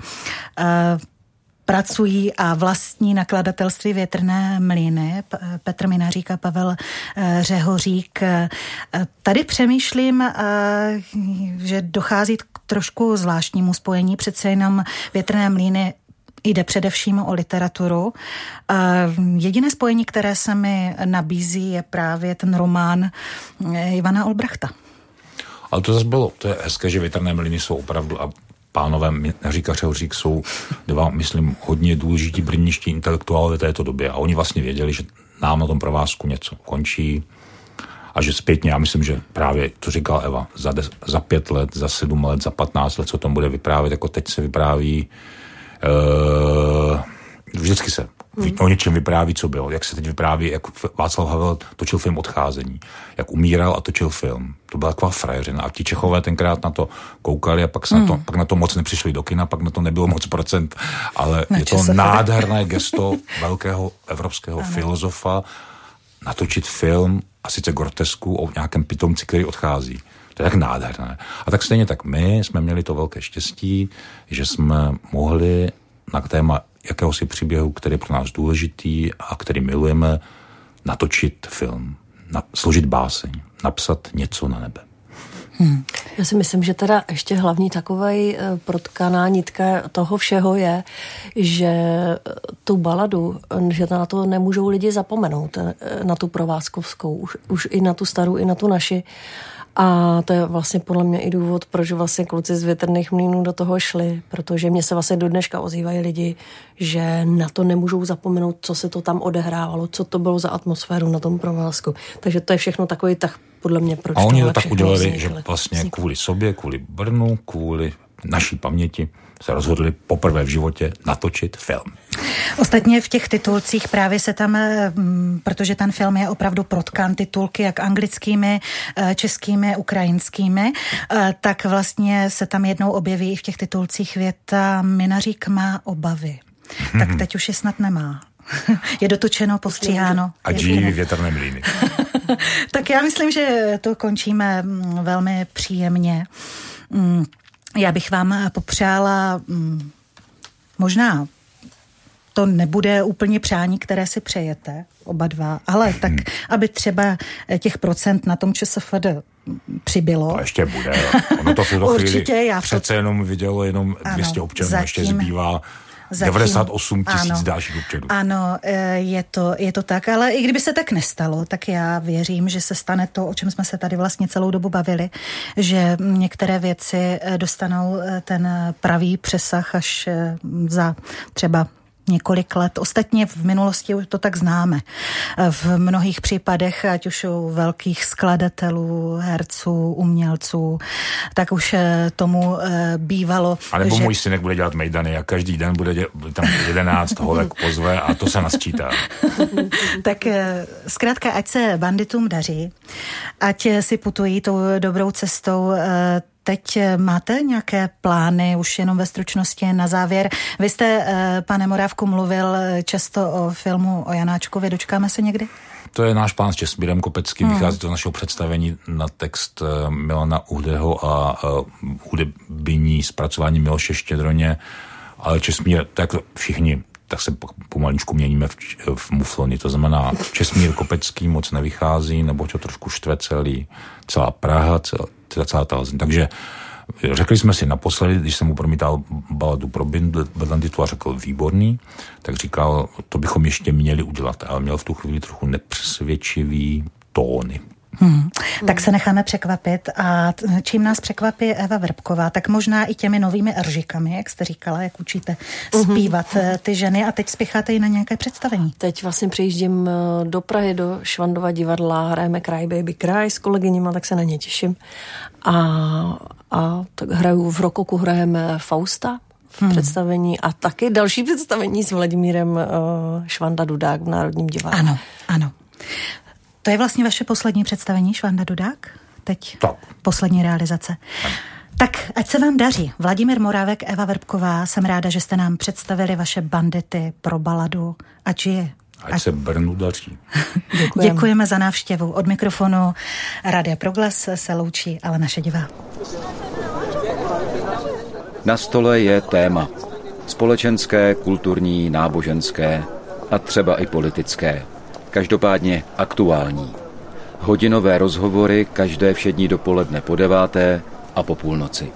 pracují a vlastní nakladatelství Větrné mlýny, Petr Minařík a Pavel eh, Řehořík. Eh, tady přemýšlím, eh, že dochází k trošku zvláštnímu spojení, přece jenom Větrné mlýny jde především o literaturu. Jediné spojení, které se mi nabízí, je právě ten román Ivana Olbrachta. Ale to zase bylo, to je hezké, že větrné mliny jsou opravdu a pánové Říkař Hořík jsou dva, myslím, hodně důležití brněští intelektuálové této době. A oni vlastně věděli, že nám na tom provázku něco končí a že zpětně, já myslím, že právě, to říkala Eva, za, de, za pět let, za sedm let, za patnáct let, co tam bude vyprávět, jako teď se vypráví, uh, vždycky se Hmm. O něčem vypráví, co bylo. Jak se teď vypráví, jak Václav Havel točil film Odcházení. Jak umíral a točil film. To byla taková frajeřina. A ti Čechové tenkrát na to koukali a pak, se hmm. na to, pak na to moc nepřišli do kina, pak na to nebylo moc procent. Ale je to nádherné gesto velkého evropského ano. filozofa natočit film a sice grotesku o nějakém pitomci, který odchází. To je tak nádherné. A tak stejně tak my jsme měli to velké štěstí, že jsme mohli na téma jakéhosi příběhu, který je pro nás důležitý a který milujeme, natočit film, na, složit báseň, napsat něco na nebe. Hmm. Já si myslím, že teda ještě hlavní takovej eh, protkaná nitka toho všeho je, že eh, tu baladu, že na to nemůžou lidi zapomenout, eh, na tu provázkovskou, už, už i na tu starou, i na tu naši. A to je vlastně podle mě i důvod, proč vlastně kluci z větrných mlínů do toho šli, protože mě se vlastně do dneška ozývají lidi, že na to nemůžou zapomenout, co se to tam odehrávalo, co to bylo za atmosféru na tom provázku. Takže to je všechno takový tak podle mě, proč A oni to tak udělali, vznikli, že vlastně vznikli. kvůli sobě, kvůli Brnu, kvůli naší paměti se rozhodli poprvé v životě natočit film. Ostatně v těch titulcích právě se tam, eh, protože ten film je opravdu protkan titulky jak anglickými, eh, českými, ukrajinskými, eh, tak vlastně se tam jednou objeví i v těch titulcích věta Minařík má obavy. Hmm. Tak teď už je snad nemá. je dotočeno, postříháno. A žijí větrné mlýny. tak já myslím, že to končíme mm, velmi příjemně. Já bych vám popřála mm, možná to nebude úplně přání, které si přejete, oba dva, ale tak, hmm. aby třeba těch procent na tom ČSFD přibylo. To ještě bude. Ono to v chvíli Určitě, já přece to... jenom vidělo jenom 200 ano, občanů, zatím, ještě zbývá Zatím, 98 tisíc ano, dalších občanů. Ano, eh, je to, je to tak, ale i kdyby se tak nestalo, tak já věřím, že se stane to, o čem jsme se tady vlastně celou dobu bavili, že některé věci eh, dostanou eh, ten pravý přesah až za třeba několik let. Ostatně v minulosti už to tak známe. V mnohých případech, ať už u velkých skladatelů, herců, umělců, tak už eh, tomu eh, bývalo. A nebo že... můj synek bude dělat mejdany a každý den bude dělat, tam 11 holek pozve a to se nasčítá. tak eh, zkrátka, ať se banditům daří, ať si putují tou dobrou cestou, Teď eh, máte nějaké plány, už jenom ve stručnosti na závěr. Vy jste, eh, pane Morávku, mluvil eh, často o filmu o Janáčkovi. Dočkáme se někdy? To je náš plán s Česmírem Kopeckým, hmm. vychází to z našeho představení na text Milana Uhdeho a hudební zpracování Miloše Štědroně. Ale Česmír, tak všichni tak se pomaličku měníme v, v muflony. To znamená, Česmír Kopecký moc nevychází, nebo to trošku štve celý, celá Praha, cel, 30. Takže Řekli jsme si naposledy, když jsem mu promítal baladu pro Bandit a řekl výborný, tak říkal, to bychom ještě měli udělat, ale měl v tu chvíli trochu nepřesvědčivý tóny. Hmm. Tak se necháme překvapit a čím nás překvapí Eva Vrbková, tak možná i těmi novými eržikami, jak jste říkala, jak učíte mhm. zpívat mm-hmm. ty ženy a teď spěcháte i na nějaké představení. Teď vlastně přijíždím eh, do Prahy, do Švandova divadla, hrajeme Cry Baby Cry s kolegyněma, tak se na ně těším. A, a tak hraju v Rokoku, hrajeme Fausta, hmm. představení a taky další představení s Vladimírem uh, Švanda Dudák v Národním divadle. Ano, ano. To je vlastně vaše poslední představení, Švanda Dudák? Teď tak. poslední realizace. Tak, ať se vám daří. Vladimír Morávek, Eva Vrbková, jsem ráda, že jste nám představili vaše bandity pro baladu. Ať žije. Ať, ať se Brnu daří. Děkujeme. Děkujeme za návštěvu. Od mikrofonu Radia Proglas se loučí ale naše divá. Na stole je téma. Společenské, kulturní, náboženské a třeba i politické každopádně aktuální. Hodinové rozhovory každé všední dopoledne po deváté a po půlnoci.